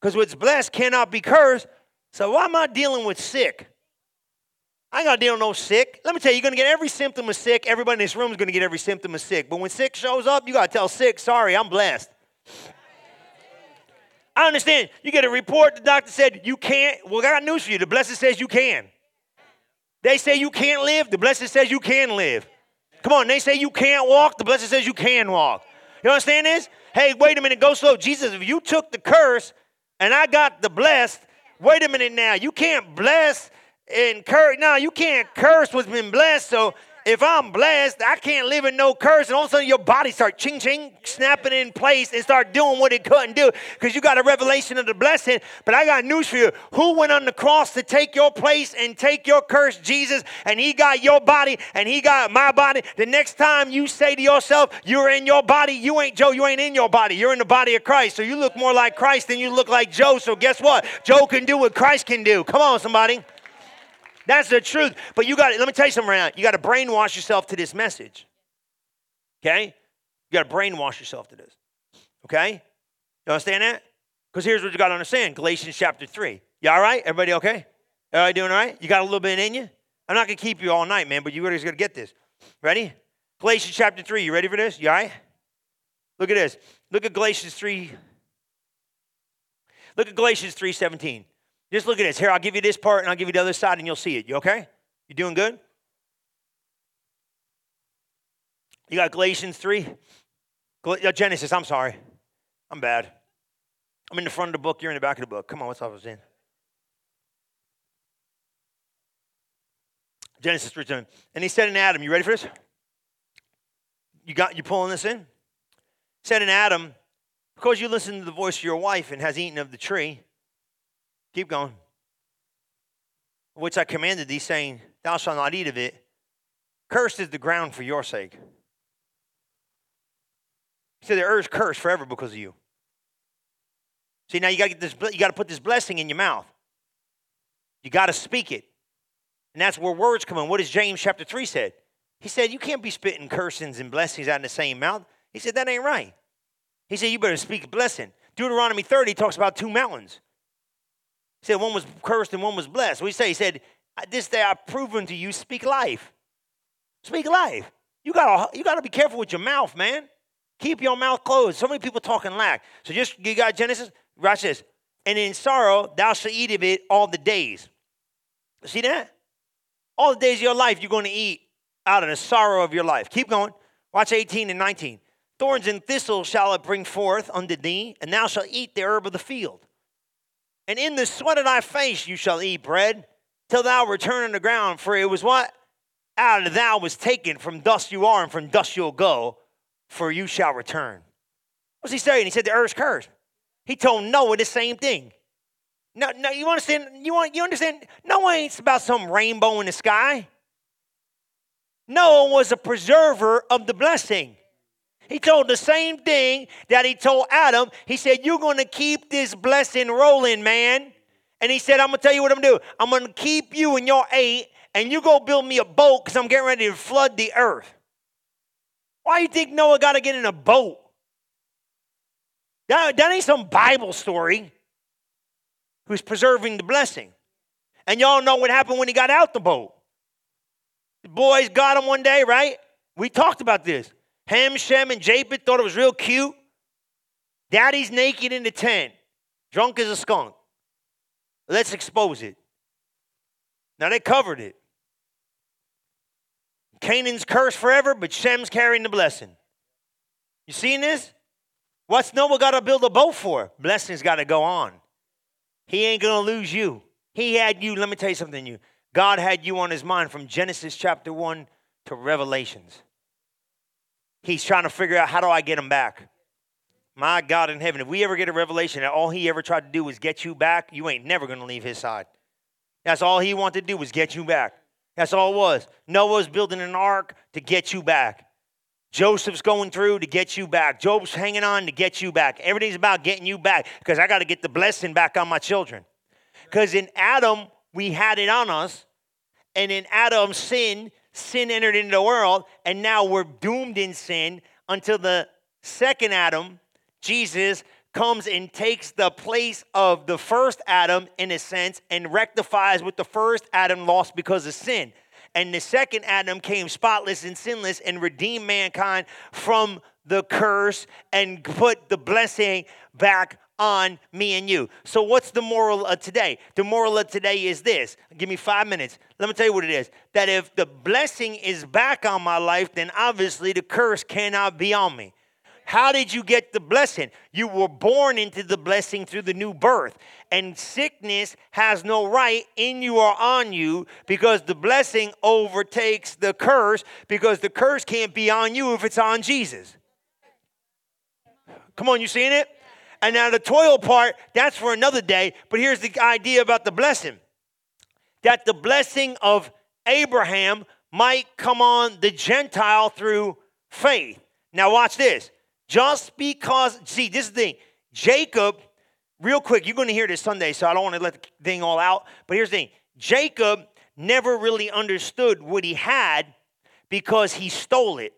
Because what's blessed cannot be cursed. So why am I dealing with sick? I ain't got to deal with no sick. Let me tell you, you're going to get every symptom of sick. Everybody in this room is going to get every symptom of sick. But when sick shows up, you got to tell sick, sorry, I'm blessed. I understand. You get a report, the doctor said you can't. Well, I got news for you. The blessed says you can. They say you can't live, the blessed says you can live. Come on, they say you can't walk, the blessed says you can walk. You understand this? Hey, wait a minute, go slow. Jesus, if you took the curse and I got the blessed, wait a minute now. You can't bless and curse. No, you can't curse what's been blessed. So if I'm blessed, I can't live in no curse, and all of a sudden your body start ching ching, snapping in place and start doing what it couldn't do because you got a revelation of the blessing. But I got news for you. Who went on the cross to take your place and take your curse? Jesus, and he got your body and he got my body. The next time you say to yourself, you're in your body, you ain't Joe, you ain't in your body. You're in the body of Christ. So you look more like Christ than you look like Joe. So guess what? Joe can do what Christ can do. Come on, somebody. That's the truth. But you got to, let me tell you something right now. You got to brainwash yourself to this message. Okay? You got to brainwash yourself to this. Okay? You understand that? Because here's what you got to understand Galatians chapter 3. You all right? Everybody okay? Everybody doing all right? You got a little bit in you? I'm not going to keep you all night, man, but you guys got to get this. Ready? Galatians chapter 3. You ready for this? You all right? Look at this. Look at Galatians 3. Look at Galatians 3:17. Just look at this. Here, I'll give you this part and I'll give you the other side and you'll see it. You okay? You doing good? You got Galatians 3? Uh, Genesis, I'm sorry. I'm bad. I'm in the front of the book, you're in the back of the book. Come on, what's up, in? Genesis 3 And he said in Adam, you ready for this? You got you pulling this in? Said in Adam, because you listened to the voice of your wife and has eaten of the tree, keep going. Which I commanded thee, saying, Thou shalt not eat of it. Cursed is the ground for your sake. He said the earth's cursed forever because of you. See, now you got to get this. You got to put this blessing in your mouth. You got to speak it, and that's where words come in. What does James chapter three said? He said you can't be spitting cursings and blessings out in the same mouth. He said that ain't right. He said you better speak a blessing. Deuteronomy 30 talks about two mountains. Said one was cursed and one was blessed. He say? He said, "This day I've proven to you, speak life. Speak life. You got you got to be careful with your mouth, man. Keep your mouth closed. So many people talking lack. So just you got Genesis. Watch this. And in sorrow thou shalt eat of it all the days. See that? All the days of your life you're going to eat out of the sorrow of your life. Keep going. Watch 18 and 19. Thorns and thistles shall it bring forth unto thee, and thou shalt eat the herb of the field. And in the sweat of thy face you shall eat bread, till thou return on the ground. For it was what? Out of thou was taken, from dust you are, and from dust you'll go, for you shall return. What's he saying? He said the earth's cursed. He told Noah the same thing. No, no, you understand? You want you understand? Noah ain't about some rainbow in the sky. Noah was a preserver of the blessing. He told the same thing that he told Adam. He said, You're going to keep this blessing rolling, man. And he said, I'm going to tell you what I'm going to do. I'm going to keep you in your eight, and you go build me a boat because I'm getting ready to flood the earth. Why do you think Noah got to get in a boat? That, that ain't some Bible story. Who's preserving the blessing. And y'all know what happened when he got out the boat. The boys got him one day, right? We talked about this. Ham, Shem, and Japheth thought it was real cute. Daddy's naked in the tent, drunk as a skunk. Let's expose it. Now they covered it. Canaan's cursed forever, but Shem's carrying the blessing. You seen this? What's Noah got to build a boat for? Blessing's got to go on. He ain't going to lose you. He had you, let me tell you something you. God had you on his mind from Genesis chapter 1 to Revelations. He's trying to figure out how do I get him back? My God in heaven, if we ever get a revelation that all he ever tried to do was get you back, you ain't never going to leave his side. That's all he wanted to do was get you back. That's all it was. Noah's building an ark to get you back. Joseph's going through to get you back. Job's hanging on to get you back. Everything's about getting you back because I got to get the blessing back on my children. Because in Adam, we had it on us. And in Adam's sin, sin entered into the world, and now we're doomed in sin until the second Adam, Jesus, comes and takes the place of the first Adam in a sense and rectifies what the first Adam lost because of sin. And the second Adam came spotless and sinless and redeemed mankind from the curse and put the blessing back on me and you. So, what's the moral of today? The moral of today is this give me five minutes. Let me tell you what it is that if the blessing is back on my life, then obviously the curse cannot be on me. How did you get the blessing? You were born into the blessing through the new birth. And sickness has no right in you or on you because the blessing overtakes the curse because the curse can't be on you if it's on Jesus. Come on, you seeing it? And now the toil part, that's for another day. But here's the idea about the blessing that the blessing of Abraham might come on the Gentile through faith. Now, watch this. Just because, see, this is the thing. Jacob, real quick, you're going to hear this Sunday, so I don't want to let the thing all out. But here's the thing Jacob never really understood what he had because he stole it.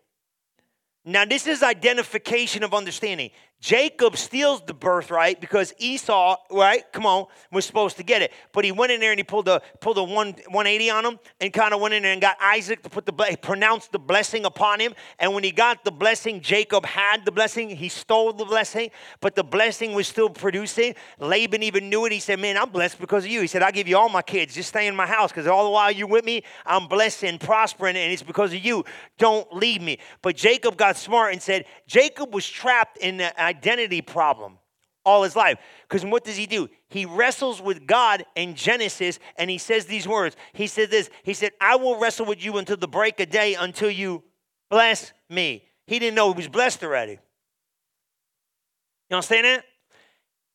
Now, this is identification of understanding. Jacob steals the birthright because Esau, right? Come on, was supposed to get it. But he went in there and he pulled the pulled a one, 180 on him and kind of went in there and got Isaac to put the he pronounced the blessing upon him. And when he got the blessing, Jacob had the blessing. He stole the blessing, but the blessing was still producing. Laban even knew it. He said, "Man, I'm blessed because of you." He said, I'll give you all my kids. Just stay in my house because all the while you're with me, I'm blessed and prospering, and it's because of you. Don't leave me." But Jacob got smart and said, Jacob was trapped in the identity problem all his life. Because what does he do? He wrestles with God in Genesis and he says these words. He said this He said, I will wrestle with you until the break of day until you bless me. He didn't know he was blessed already. You understand that?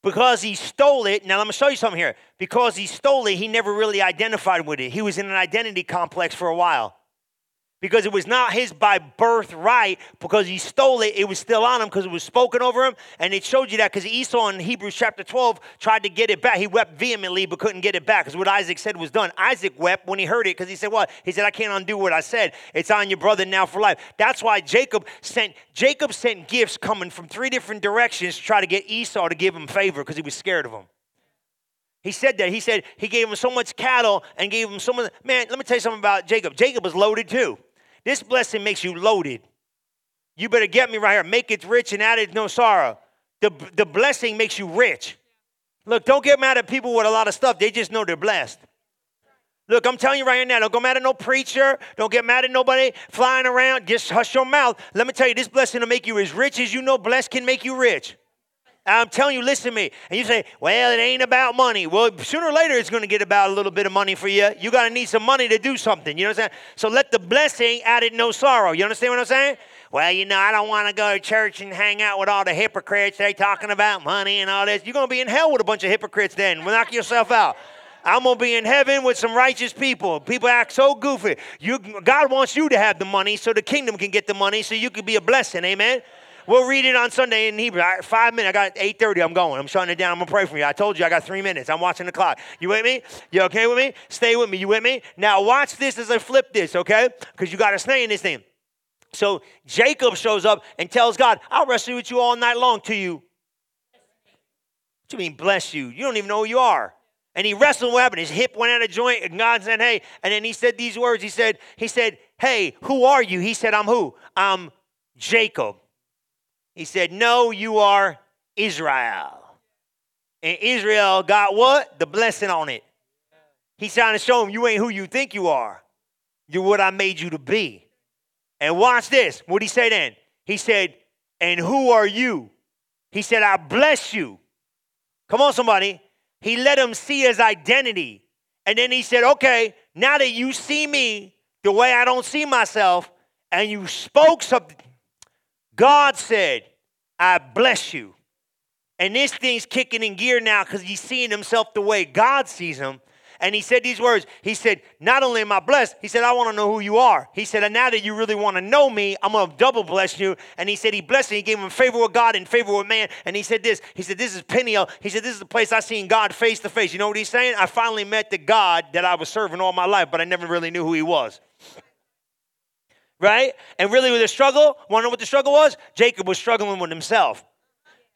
Because he stole it. Now, let me show you something here. Because he stole it, he never really identified with it. He was in an identity complex for a while because it was not his by birthright because he stole it. It was still on him because it was spoken over him. And it showed you that because Esau in Hebrews chapter 12 tried to get it back. He wept vehemently but couldn't get it back because what Isaac said was done. Isaac wept when he heard it because he said, What? He said, I can't undo what I said. It's on your brother now for life. That's why Jacob sent Jacob sent gifts coming from three different directions to try to get Esau to give him favor because he was scared of him. He said that. He said he gave him so much cattle and gave him so much. Man, let me tell you something about Jacob. Jacob was loaded too. This blessing makes you loaded. You better get me right here. Make it rich and add it no sorrow. The, the blessing makes you rich. Look, don't get mad at people with a lot of stuff. They just know they're blessed. Look, I'm telling you right now, don't go mad at no preacher. Don't get mad at nobody flying around. Just hush your mouth. Let me tell you, this blessing will make you as rich as you know blessed can make you rich. I'm telling you, listen to me. And you say, well, it ain't about money. Well, sooner or later, it's going to get about a little bit of money for you. you got to need some money to do something. You know what I'm saying? So let the blessing add it no sorrow. You understand what I'm saying? Well, you know, I don't want to go to church and hang out with all the hypocrites. They talking about money and all this. You're going to be in hell with a bunch of hypocrites then. Knock yourself out. I'm gonna be in heaven with some righteous people. People act so goofy. You, God wants you to have the money so the kingdom can get the money so you can be a blessing. Amen. We'll read it on Sunday in Hebrew. Five minutes. I got 8.30. I'm going. I'm shutting it down. I'm going to pray for you. I told you I got three minutes. I'm watching the clock. You with me? You okay with me? Stay with me. You with me? Now watch this as I flip this, okay? Because you got to stay in this thing. So Jacob shows up and tells God, I'll wrestle with you all night long to you. What do you mean, bless you? You don't even know who you are. And he wrestled what happened? His hip went out of joint, and God said, Hey. And then he said these words. He said, He said, Hey, who are you? He said, I'm who? I'm Jacob. He said, No, you are Israel. And Israel got what? The blessing on it. He's trying to show him you ain't who you think you are. You're what I made you to be. And watch this. What did he say then? He said, And who are you? He said, I bless you. Come on, somebody. He let him see his identity. And then he said, Okay, now that you see me the way I don't see myself, and you spoke something God said, I bless you. And this thing's kicking in gear now because he's seeing himself the way God sees him. And he said these words. He said, Not only am I blessed, he said, I want to know who you are. He said, And now that you really want to know me, I'm going to double bless you. And he said, He blessed him. He gave him favor with God and favor with man. And he said, This, he said, This is Peniel. He said, This is the place I seen God face to face. You know what he's saying? I finally met the God that I was serving all my life, but I never really knew who he was right? And really, with the struggle, know what the struggle was? Jacob was struggling with himself.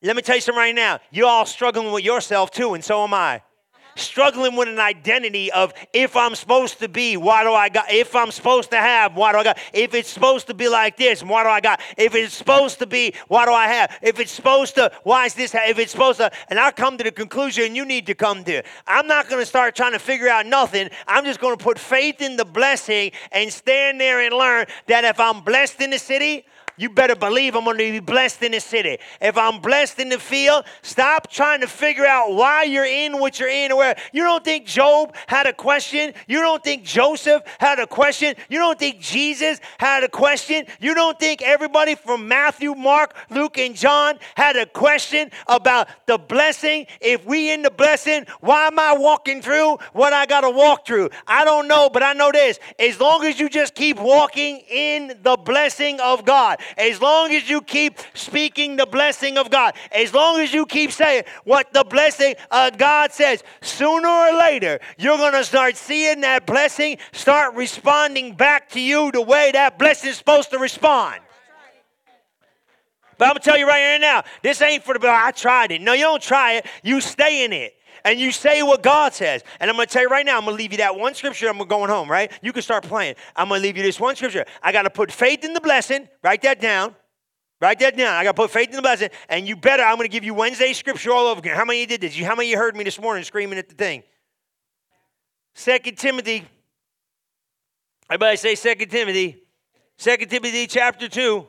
Let me tell you something right now. You're all struggling with yourself too, and so am I struggling with an identity of if I'm supposed to be, why do I got? If I'm supposed to have, why do I got? If it's supposed to be like this, why do I got? If it's supposed to be, why do I have? If it's supposed to, why is this? If it's supposed to, and I come to the conclusion and you need to come to. I'm not going to start trying to figure out nothing. I'm just going to put faith in the blessing and stand there and learn that if I'm blessed in the city, you better believe I'm going to be blessed in the city. If I'm blessed in the field, stop trying to figure out why you're in what you're in or where. You don't think Job had a question? You don't think Joseph had a question? You don't think Jesus had a question? You don't think everybody from Matthew, Mark, Luke, and John had a question about the blessing? If we in the blessing, why am I walking through what I got to walk through? I don't know, but I know this. As long as you just keep walking in the blessing of God, As long as you keep speaking the blessing of God, as long as you keep saying what the blessing of God says, sooner or later, you're going to start seeing that blessing start responding back to you the way that blessing is supposed to respond. But I'm gonna tell you right here now, this ain't for the. I tried it. No, you don't try it. You stay in it and you say what God says. And I'm going to tell you right now, I'm going to leave you that one scripture. I'm going home, right? You can start playing. I'm going to leave you this one scripture. I got to put faith in the blessing. Write that down. Write that down. I got to put faith in the blessing. And you better, I'm going to give you Wednesday scripture all over again. How many of you did this? How many of you heard me this morning screaming at the thing? Second Timothy. Everybody say Second Timothy. Second Timothy chapter 2.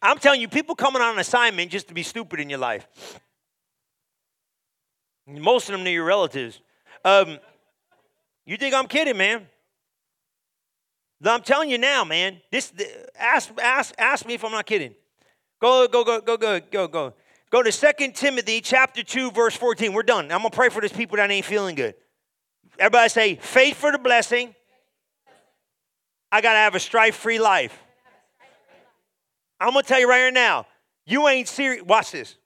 I'm telling you, people coming on assignment just to be stupid in your life. Most of them are your relatives. Um, you think I'm kidding, man? I'm telling you now, man. This ask ask ask me if I'm not kidding. Go go go go go go go. Go to 2 Timothy chapter 2 verse 14. We're done. I'm going to pray for these people that ain't feeling good. Everybody say faith for the blessing. I got to have a strife-free life. I'm going to tell you right here now. You ain't serious. Watch this.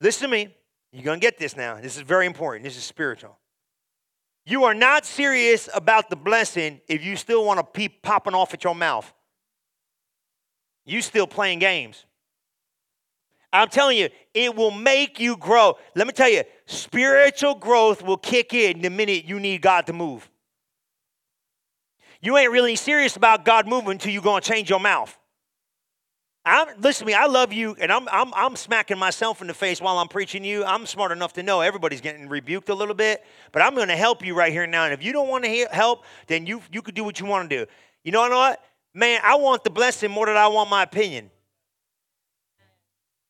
Listen to me. You're going to get this now. This is very important. This is spiritual. You are not serious about the blessing if you still want to keep popping off at your mouth. You still playing games. I'm telling you, it will make you grow. Let me tell you, spiritual growth will kick in the minute you need God to move. You ain't really serious about God moving until you're going to change your mouth. I'm, listen to me, I love you, and I'm, I'm, I'm smacking myself in the face while I'm preaching you. I'm smart enough to know everybody's getting rebuked a little bit, but I'm going to help you right here now. And if you don't want to help, then you, you could do what you want to do. You know what? Man, I want the blessing more than I want my opinion.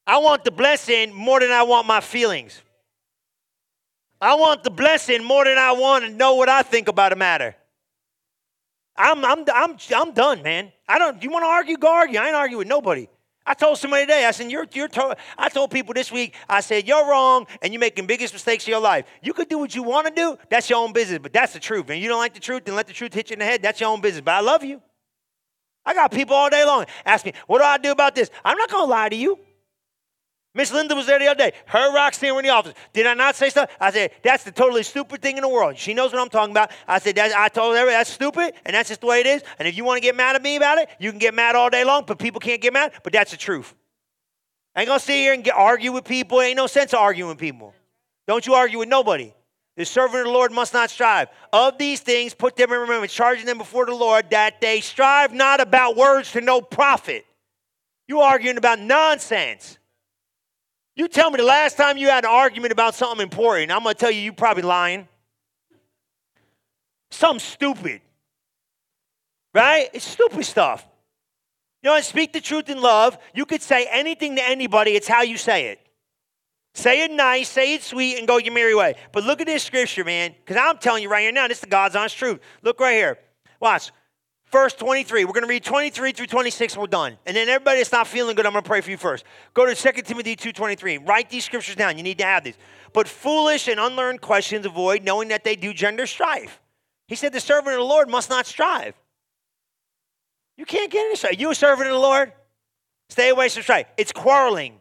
I want the blessing more than I want my feelings. I want the blessing more than I want to know what I think about a matter. I'm, I'm, I'm, I'm done, man. I don't, you want to argue? Go argue. I ain't arguing with nobody. I told somebody today, I said, you're, you're to-. I told people this week, I said, you're wrong and you're making biggest mistakes of your life. You could do what you want to do. That's your own business, but that's the truth. And you don't like the truth, then let the truth hit you in the head. That's your own business. But I love you. I got people all day long ask me, what do I do about this? I'm not to lie to you. Miss Linda was there the other day. Her Roxanne were in the office. Did I not say stuff? I said, that's the totally stupid thing in the world. She knows what I'm talking about. I said, I told her that's stupid, and that's just the way it is. And if you want to get mad at me about it, you can get mad all day long, but people can't get mad. But that's the truth. I ain't going to sit here and get, argue with people. Ain't no sense of arguing with people. Don't you argue with nobody. The servant of the Lord must not strive. Of these things, put them in remembrance, charging them before the Lord that they strive not about words to no profit. You arguing about nonsense. You tell me the last time you had an argument about something important. I'm going to tell you, you're probably lying. Something stupid. Right? It's stupid stuff. You know, speak the truth in love. You could say anything to anybody, it's how you say it. Say it nice, say it sweet, and go your merry way. But look at this scripture, man, because I'm telling you right here now, this is the God's honest truth. Look right here. Watch. Verse 23. We're going to read 23 through 26 we're done. And then everybody that's not feeling good, I'm going to pray for you first. Go to 2 Timothy 2.23. Write these scriptures down. You need to have these. But foolish and unlearned questions avoid, knowing that they do gender strife. He said the servant of the Lord must not strive. You can't get any strife. You a servant of the Lord? Stay away from strife. It's quarreling.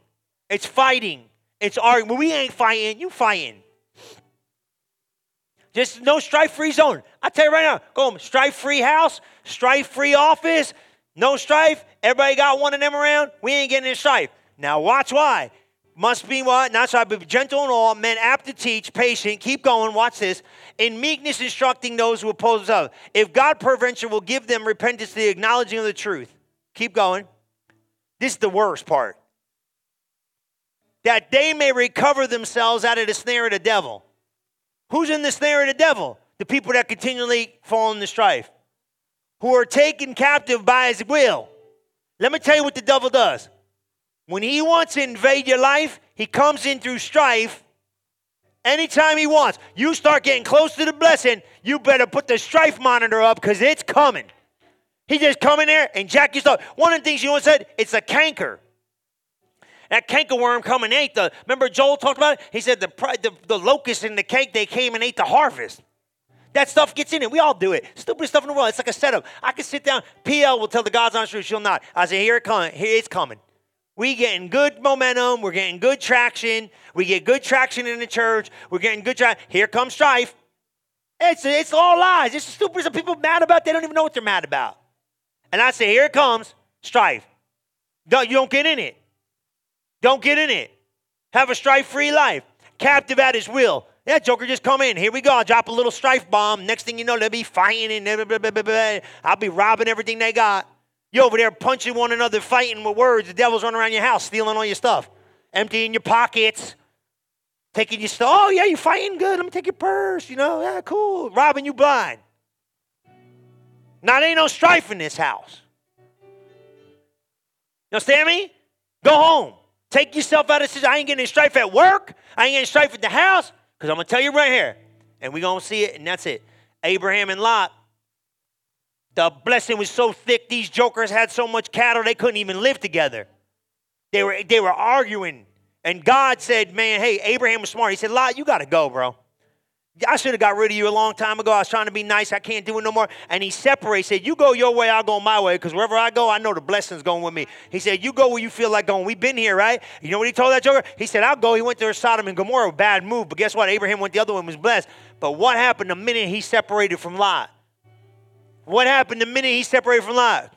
It's fighting. It's arguing. We ain't fighting. You fighting. Just no strife free zone. I tell you right now, go home. Strife free house, strife free office, no strife. Everybody got one of them around. We ain't getting in strife. Now watch why. Must be what? Not strife, be gentle and all, men apt to teach, patient. Keep going. Watch this. In meekness, instructing those who oppose themselves. If God peradventure will give them repentance, the acknowledging of the truth. Keep going. This is the worst part. That they may recover themselves out of the snare of the devil. Who's in the snare of the devil? The people that continually fall in the strife, who are taken captive by his will. Let me tell you what the devil does. When he wants to invade your life, he comes in through strife anytime he wants. You start getting close to the blessing, you better put the strife monitor up because it's coming. He just come in there and jack your stuff. One of the things you once said, it's a canker. That cankerworm come and ate the. Remember Joel talked about it. He said the the, the locust and the cake they came and ate the harvest. That stuff gets in it. We all do it. Stupidest stuff in the world. It's like a setup. I can sit down. PL will tell the God's honest truth. She'll not. I say, here it coming. Here it's coming. We getting good momentum. We're getting good traction. We get good traction in the church. We're getting good traction. Here comes strife. It's, it's all lies. It's the stupidest that people mad about. They don't even know what they're mad about. And I say, here it comes, strife. Don't, you don't get in it. Don't get in it. Have a strife-free life. Captive at his will. Yeah, Joker, just come in. Here we go. I'll drop a little strife bomb. Next thing you know, they'll be fighting and blah, blah, blah, I'll be robbing everything they got. You over there punching one another, fighting with words. The devil's running around your house, stealing all your stuff, emptying your pockets, taking your stuff. Oh, yeah, you're fighting good. Let me take your purse. You know, yeah, cool. Robbing you blind. Now, there ain't no strife in this house. You understand me? Go home. Take yourself out of this. I ain't getting strife at work. I ain't getting strife at the house. Because I'm going to tell you right here. And we're going to see it, and that's it. Abraham and Lot. The blessing was so thick, these jokers had so much cattle, they couldn't even live together. They were, they were arguing. And God said, Man, hey, Abraham was smart. He said, Lot, you got to go, bro. I should have got rid of you a long time ago. I was trying to be nice. I can't do it no more. And he separated. Said, "You go your way, I'll go my way. Because wherever I go, I know the blessings going with me." He said, "You go where you feel like going." We've been here, right? You know what he told that joker? He said, "I'll go." He went to Sodom and Gomorrah, bad move. But guess what? Abraham went the other one, was blessed. But what happened the minute he separated from Lot? What happened the minute he separated from Lot?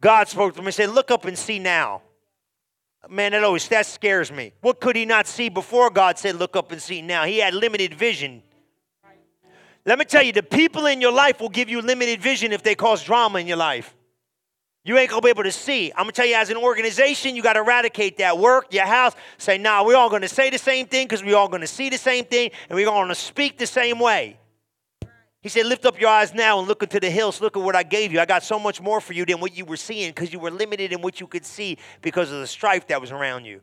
God spoke to him and said, "Look up and see now." Man, that always that scares me. What could he not see before God said, "Look up and see now"? He had limited vision. Let me tell you, the people in your life will give you limited vision if they cause drama in your life. You ain't gonna be able to see. I'm gonna tell you, as an organization, you gotta eradicate that work, your house. Say, nah, we're all gonna say the same thing because we're all gonna see the same thing and we're gonna speak the same way. He said, Lift up your eyes now and look into the hills. Look at what I gave you. I got so much more for you than what you were seeing because you were limited in what you could see because of the strife that was around you.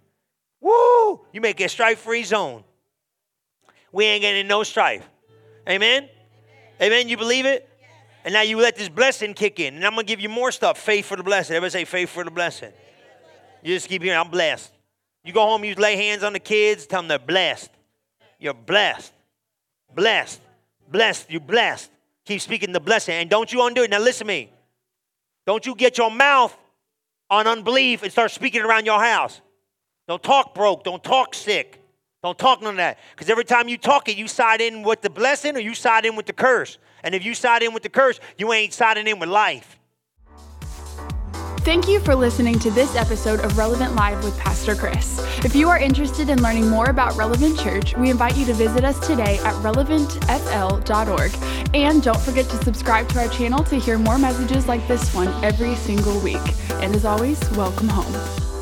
Woo! You make a strife free zone. We ain't getting no strife. Amen? Amen. You believe it? And now you let this blessing kick in. And I'm going to give you more stuff. Faith for the blessing. Everybody say faith for the blessing. You just keep hearing, I'm blessed. You go home, you lay hands on the kids, tell them they're blessed. You're blessed. Blessed. Blessed. You're blessed. Keep speaking the blessing. And don't you undo it. Now listen to me. Don't you get your mouth on unbelief and start speaking around your house. Don't talk broke. Don't talk sick. Don't talk none of that. Because every time you talk it, you side in with the blessing or you side in with the curse. And if you side in with the curse, you ain't siding in with life. Thank you for listening to this episode of Relevant Live with Pastor Chris. If you are interested in learning more about Relevant Church, we invite you to visit us today at relevantfl.org. And don't forget to subscribe to our channel to hear more messages like this one every single week. And as always, welcome home.